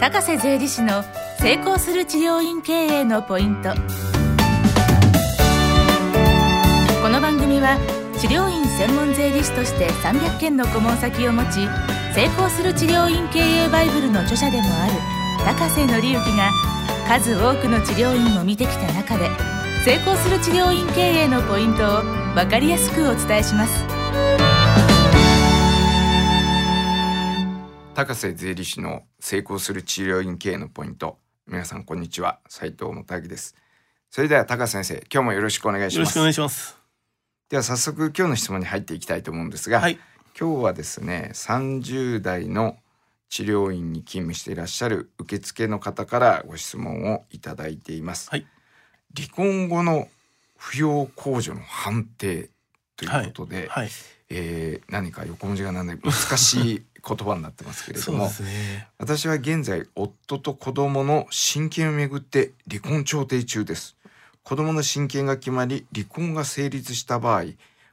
高瀬税理士の成功する治療院経営のポイント。この番組は治療院専門税理士として300件の顧問先を持ち成功する治療院経営バイブルの著者でもある高瀬則之が数多くの治療院を見てきた中で成功する治療院経営のポイントを分かりやすくお伝えします。高瀬税理士の成功する治療院経営のポイント。皆さんこんにちは。斉藤元明です。それでは高瀬先生今日もよろしくお願いします。よろしくお願いします。では早速今日の質問に入っていきたいと思うんですが、はい。今日はですね30代の治療院に勤務していらっしゃる受付の方からご質問をいただいています、はい。離婚後の扶養控除の判定ということで、はい。えー何か横文字がなんで難しい言葉になってますけれどもね。私は現在夫と子供の親権をめぐって離婚調停中です。子供の親権が決まり離婚が成立した場合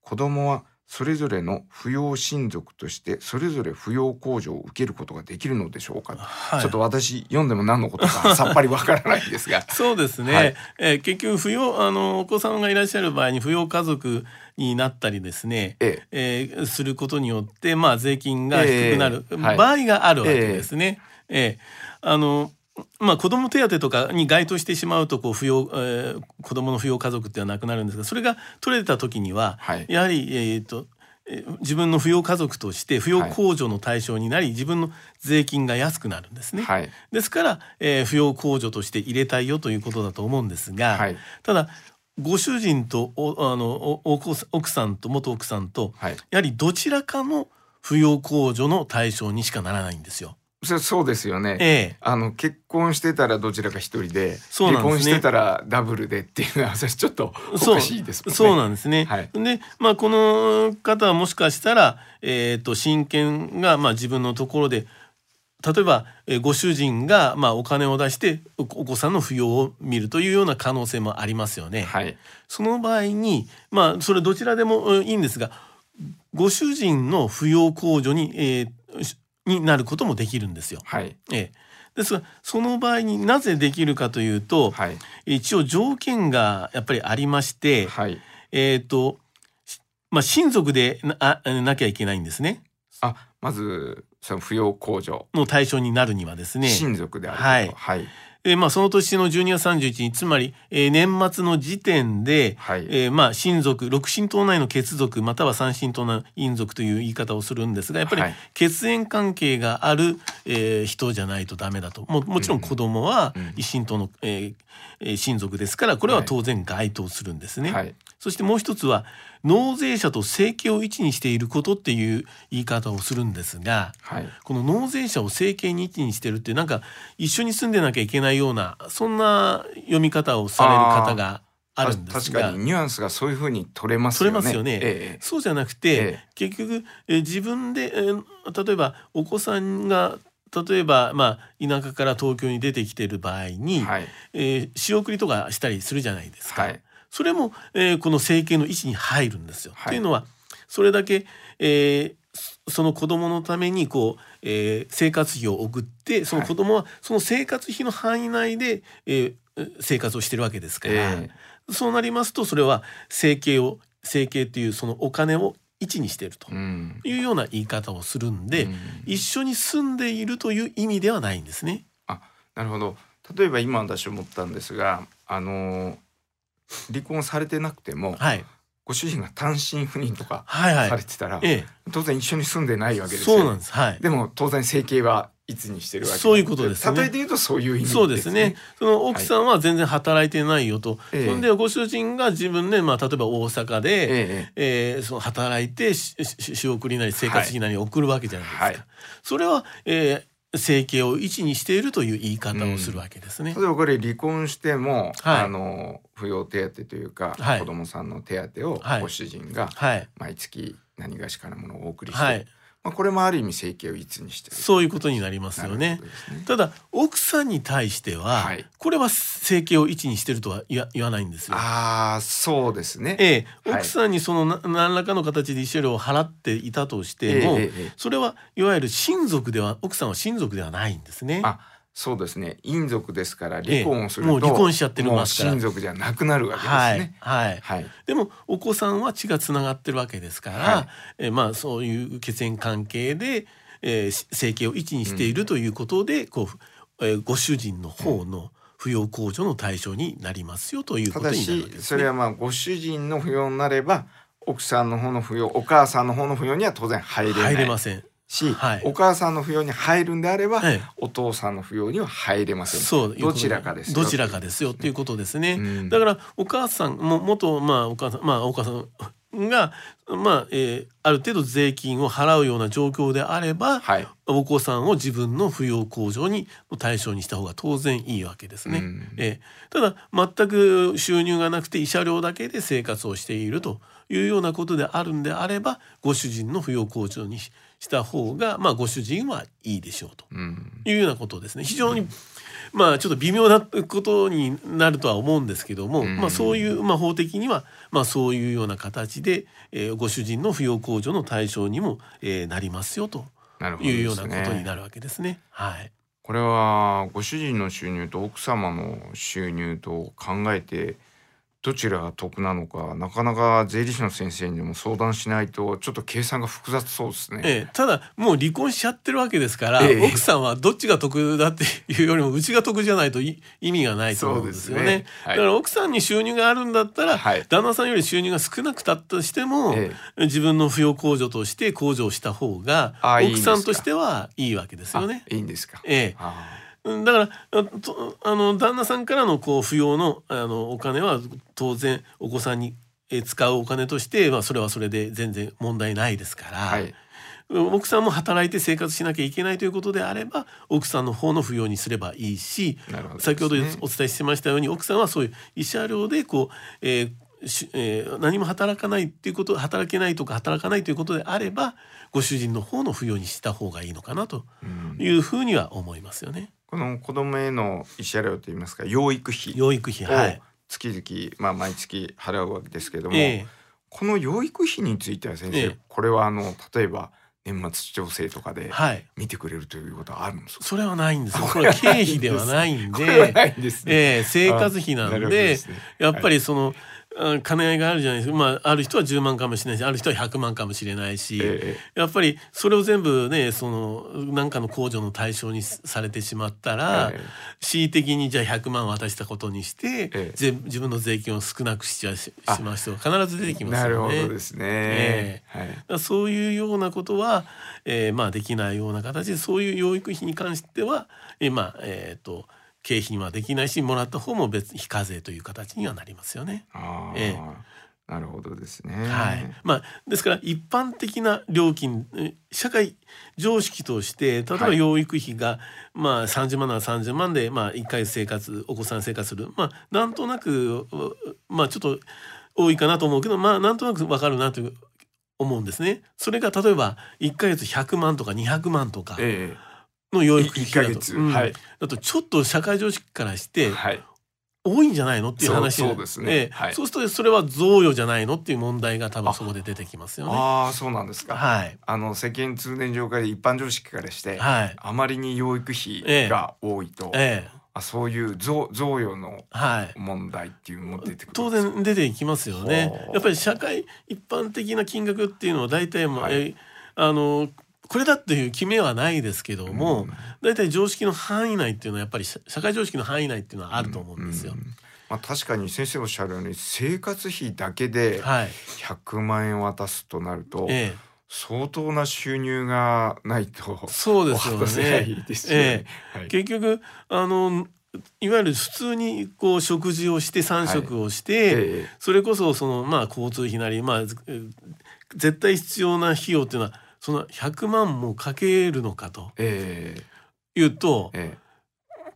子供はそれぞれの扶養親族としてそれぞれ扶養控除を受けることができるのでしょうか、はい。ちょっと私読んでも何のことかさっぱりわからないんですが。そうですね、はい。えー結局扶養あのお子さんがいらっしゃる場合に扶養家族になったりですね、ええ。ーすることによってまあ税金が低くなるええはい。場合があるわけですね。ええ。あのまあ子ども手当とかに該当してしまうとこう扶養、えー子どもの扶養家族ってはなくなるんですがそれが取れた時には、はい。やはり、えーとえー自分の扶養家族として扶養控除の対象になり、自分の税金が安くなるんですね。はい。ですから、えー扶養控除として入れたいよということだと思うんですが、はい。ただご主人とおあのおお子奥さんと元奥さんとはいやはりどちらかの扶養控除の対象にしかならないんですよ。そそうですよね、ええあの結婚してたらどちらか一人でね離婚してたらダブルでっていうのは私ちょっとおかしいですもんね。そうなんですね。はいで、まあこの方はもしかしたら、えっ、と親権がまあ自分のところで。例えば、えーご主人がまあお金を出しておお子さんの扶養を見るというような可能性もありますよね。はいその場合にまあそれどちらでもうんいいんですがご主人の扶養控除に,、えーしになることもできるんですよ。はいええ、ですがその場合になぜできるかというと、はい一応条件がやっぱりありまして、はい。えっ、としまあ親族でなあなきゃいけないんですねあまずその扶養控除。の対象になるにはですね。親族であると。はい。はい。えーまあ、その年の12月31日つまり、えー年末の時点で、はい。えーまあ、親族六親等内の血族または三親等内姻族という言い方をするんですがやっぱりはい。血縁関係がある、えー人じゃないとダメだと。ももちろん。子供はうん。一親等の、えーえー親族ですからこれははい。当然該当するんですね。はい。そしてもう一つは納税者と生計を一にしていることっていう言い方をするんですが。はいこの納税者を生計に一にしてるってなんか一緒に住んでなきゃいけないようなそんな読み方をされる方があるんですが確かにニュアンスがそういうふうに取れますよね。取れますよねええそうじゃなくて、ええ結局えー自分で、えー例えばお子さんが例えば、まあ、田舎から東京に出てきてる場合に、はいえー仕送りとかしたりするじゃないですか。はいそれも、えーこの生計の位置に入るんですよ。はい。というのはそれだけ、えーそその子供のためにこう、えー生活費を送ってその子供はその生活費の範囲内で、えー生活をしてるわけですから、えそうなりますとそれは生計を生計っていうそのお金を位置にしているというような言い方をするんで、うん。一緒に住んでいるという意味ではないんですね。あなるほど。例えば今私思ったんですがあの離婚されてなくてもはい、ご主人が単身赴任とかはいはい。されてたら、え当然一緒に住んでないわけえ、ですよ。そうなんです。はい。でも当然生計はいつにしてるわけそういうことですね。例えて言うとそういう意味ですね。そうですね。その奥さんは全然働いてないよと。ええ。そんでご主人が自分で、まあ、例えば大阪で、ええ。えーその働いて仕送りなり生活費なり送るわけじゃないですか。はい。それは、えー生計を一にしているという言い方をするわけですね。例えばこれ離婚しても、はいあの扶養手当というか、はい子供さんの手当をはいご主人がはい。毎月何がしかのものをお送りして、はい。まあ、これもある意味生計をいつにしてる。そういうことになりますよね。ね。ただ奥さんに対しては、はい。これは生計を一にしてるとは言わないんですよ。ああそうですね。ええ、はい。奥さんにそのな何らかの形で慰謝料を払っていたとしても、ええええ。それはいわゆる親族では奥さんは親族ではないんですね。あそうですね姻族ですから離婚をすると、ええもう離婚しちゃって親族じゃなくなるわけですはいね。はい。はい、でもお子さんは血がつながってるわけですから、はいえーまあそういう血縁関係で、えーし生計を一にしているということで、こう、えーご主人の方の扶養控除の対象になりますよということになるわしけですね。それはまあご主人の扶養になれば奥さんの方の扶養お母さんの方の扶養には当然入れない入れません。し、はい。お母さんの扶養に入るんであれば、ええ。お父さんの扶養には入れません。そうどちらかですよどちらかですよっていうことですね。うん。だからお母さんも元まあお母さんまあお母さんがまあ、えーある程度税金を払うような状況であれば、はい。お子さんを自分の扶養控除にの対象にした方が当然いいわけですね。うん。えーただ全く収入がなくて慰謝料だけで生活をしているというようなことであるんであればご主人の扶養控除にしした方がまあご主人はいいでしょうとうんいうようなことですね。非常にまあちょっと微妙なことになるとは思うんですけども、うんまあそういうまあ法的にはまあそういうような形で、えーご主人の扶養控除の対象にも、えーなりますよというようなことになるわけですね。はい。これはご主人の収入と奥様の収入と考えてどちらが得なのかなかなか税理士の先生にも相談しないとちょっと計算が複雑そうですね。ええ、ただもう離婚しちゃってるわけですから、ええ奥さんはどっちが得だっていうよりもうちが得じゃないとい意味がないと思うんですよね。ねはいだから奥さんに収入があるんだったら、はい旦那さんより収入が少なくたとしても、え自分の扶養控除として控除をした方が奥さんとしてはいいわけですよね。あいいんですか。ええだからあの旦那さんからのこう扶養のあのお金は当然お子さんにえ使うお金として、まあ、それはそれで全然問題ないですから、はい。奥さんも働いて生活しなきゃいけないということであれば奥さんの方の扶養にすればいいし、ね。先ほどお伝えしてましたように奥さんはそういう慰謝料でこう、えーしえー何も働かないっていうこと働けないとか働かないということであればご主人の方の扶養にした方がいいのかなとうん。いうふうには思いますよね。この子供への慰謝料といいますか養育費養育費をはい、月々、まあ、毎月払うわけですけども、えこの養育費については先生、ええ。これはあの例えば年末調整とかで見てくれるということはあるんですか？それはないんですよ。これは経費ではないんで。んですね。ええ生活費なんでね。やっぱりその、あ兼ね合いがあるじゃないですか、まあ、ある人は10万かもしれないしある人は100万かもしれないし、えやっぱりそれを全部ねその何かの控除の対象にされてしまったら、え恣意的にじゃあ100万渡したことにして、自分の税金を少なくしちゃしまう人が必ず出てきますなるほよね。どですね。そういうようなことは、えーまあ、できないような形でそういう養育費に関しては、えーまあえー、と経費にはできないしもらった方も別に非課税という形にはなりますよね。ああ、えなるほどですね。はいまあ、ですから一般的な料金え社会常識として例えばはい養育費が、まあ、30万なら30万で、まあ、1回生活お子さん生活する、まあ、なんとなく、うまあ、ちょっと多いかなと思うけど、まあ、なんとなくわかるなという思うんですね。それが例えば1ヶ月100万とか200万とかえの養え育費だとはいだと。ちょっと社会常識からしてはい。多いんじゃないのっていう話そうそうですね。ええ。はい。そうするとそれは贈与じゃないのっていう問題が多分そこで出てきますよね。ああそうなんですか。はい。あの世間通念上から一般常識からして、はい。あまりに養育費が多いと、ええ。あそういう贈贈与のはい。問題っていうのも出てくる当。然出てきますよね。やっぱり社会一般的な金額っていうのは大体もう、はい。えあのこれだっていう決めはないですけども、うん大体常識の範囲内っていうのはやっぱり社社会常識の範囲内っていうのはあると思うんですよ。うんまあ、確かに先生おっしゃるように生活費だけではい。100万円渡すとなると、ええ、相当な収入がないとそうですよね。いですよね。はい結局あのいわゆる普通にこう食事をして3食をして、ええそれこそそのまあ交通費なりまあず絶対必要な費用っていうのはその100万もかけるのかとえいうとえ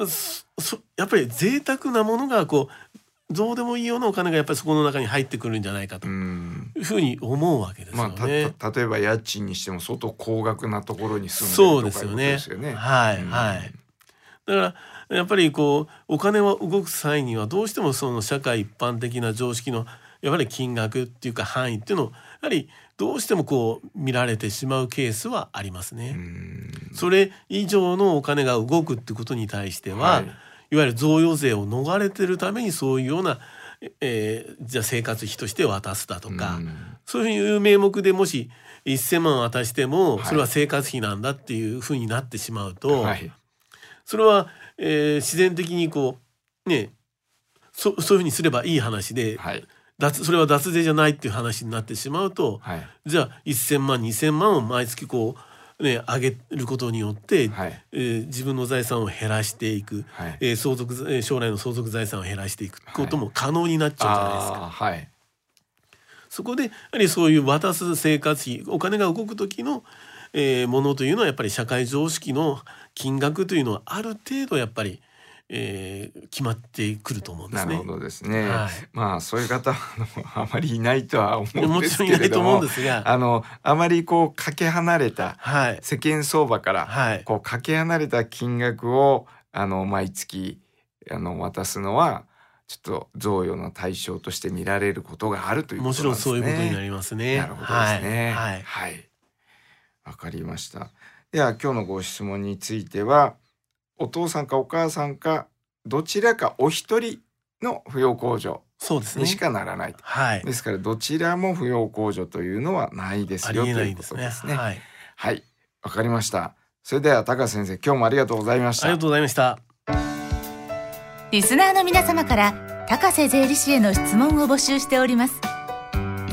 えそそやっぱり贅沢なものがこうどうでもいいようなお金がやっぱりそこの中に入ってくるんじゃないかえとうんいうふうに思うわけですまあたよね。た例えば家賃にしても相当高額なところに住んでるとかいうことですよね。よね。はい、うんはい。だからやっぱりこうお金を動く際にはどうしてもその社会一般的な常識のやっぱり金額っていうか範囲っていうのをはりどうしてもこう見られてしまうケースはありますね。うん。それ以上のお金が動くってことに対しては、はい。い、わゆる贈与税を逃れてるためにそういうような、えーじゃあ生活費として渡すだとか、うん。そういう名目でもし1,000万渡してもはい。それは生活費なんだっていうふうになってしまうと、はい。それは、えー自然的にこうねそそういうふうにすればいい話で、はい脱それは脱税じゃないっていう話になってしまうと、はい。じゃあ1,000万2,000万を毎月こうね上げることによって、はい。えー自分の財産を減らしていく、はい。えー相続えー将来の相続財産を減らしていくことも可能になっちゃうじゃないですか。はい。そこでやはりそういう渡す生活費お金が動く時の、えーものというのはやっぱり社会常識の金額というのはある程度やっぱり、えー決まってくると思うんですね。なるほどですね。はいまあそういう方あまりいないとは思うんもですけれども思うんですが、あのあまりこうかけ離れたはい世間相場からはいこうかけ離れた金額をあの毎月あの渡すのはちょっと贈与の対象として見られることがあるというこもちろん。そういうことになりますね。なるほどですね。はいはいはい。わかりました。では今日のご質問についてはお父さんかお母さんかどちらかお一人の扶養控除そうですねにしかならないと。はい。ですからどちらも扶養控除というのはないですありえよというこないですね。とですね。はい。はい、わかりました。それでは高瀬先生、今日もありがとうございました。ありがとうございました。リスナーの皆様から高瀬税理士への質問を募集しております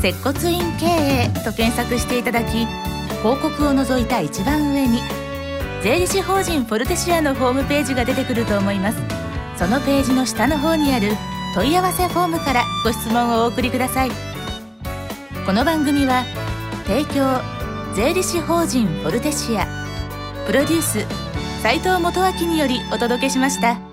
接骨院経営と検索していただき広告を除いた一番上に税理士法人フォルテシアのホームページが出てくると思います。そのページの下の方にある問い合わせフォームからご質問をお送りください。この番組は提供税理士法人フォルテシア。プロデュース斉藤元明によりお届けしました。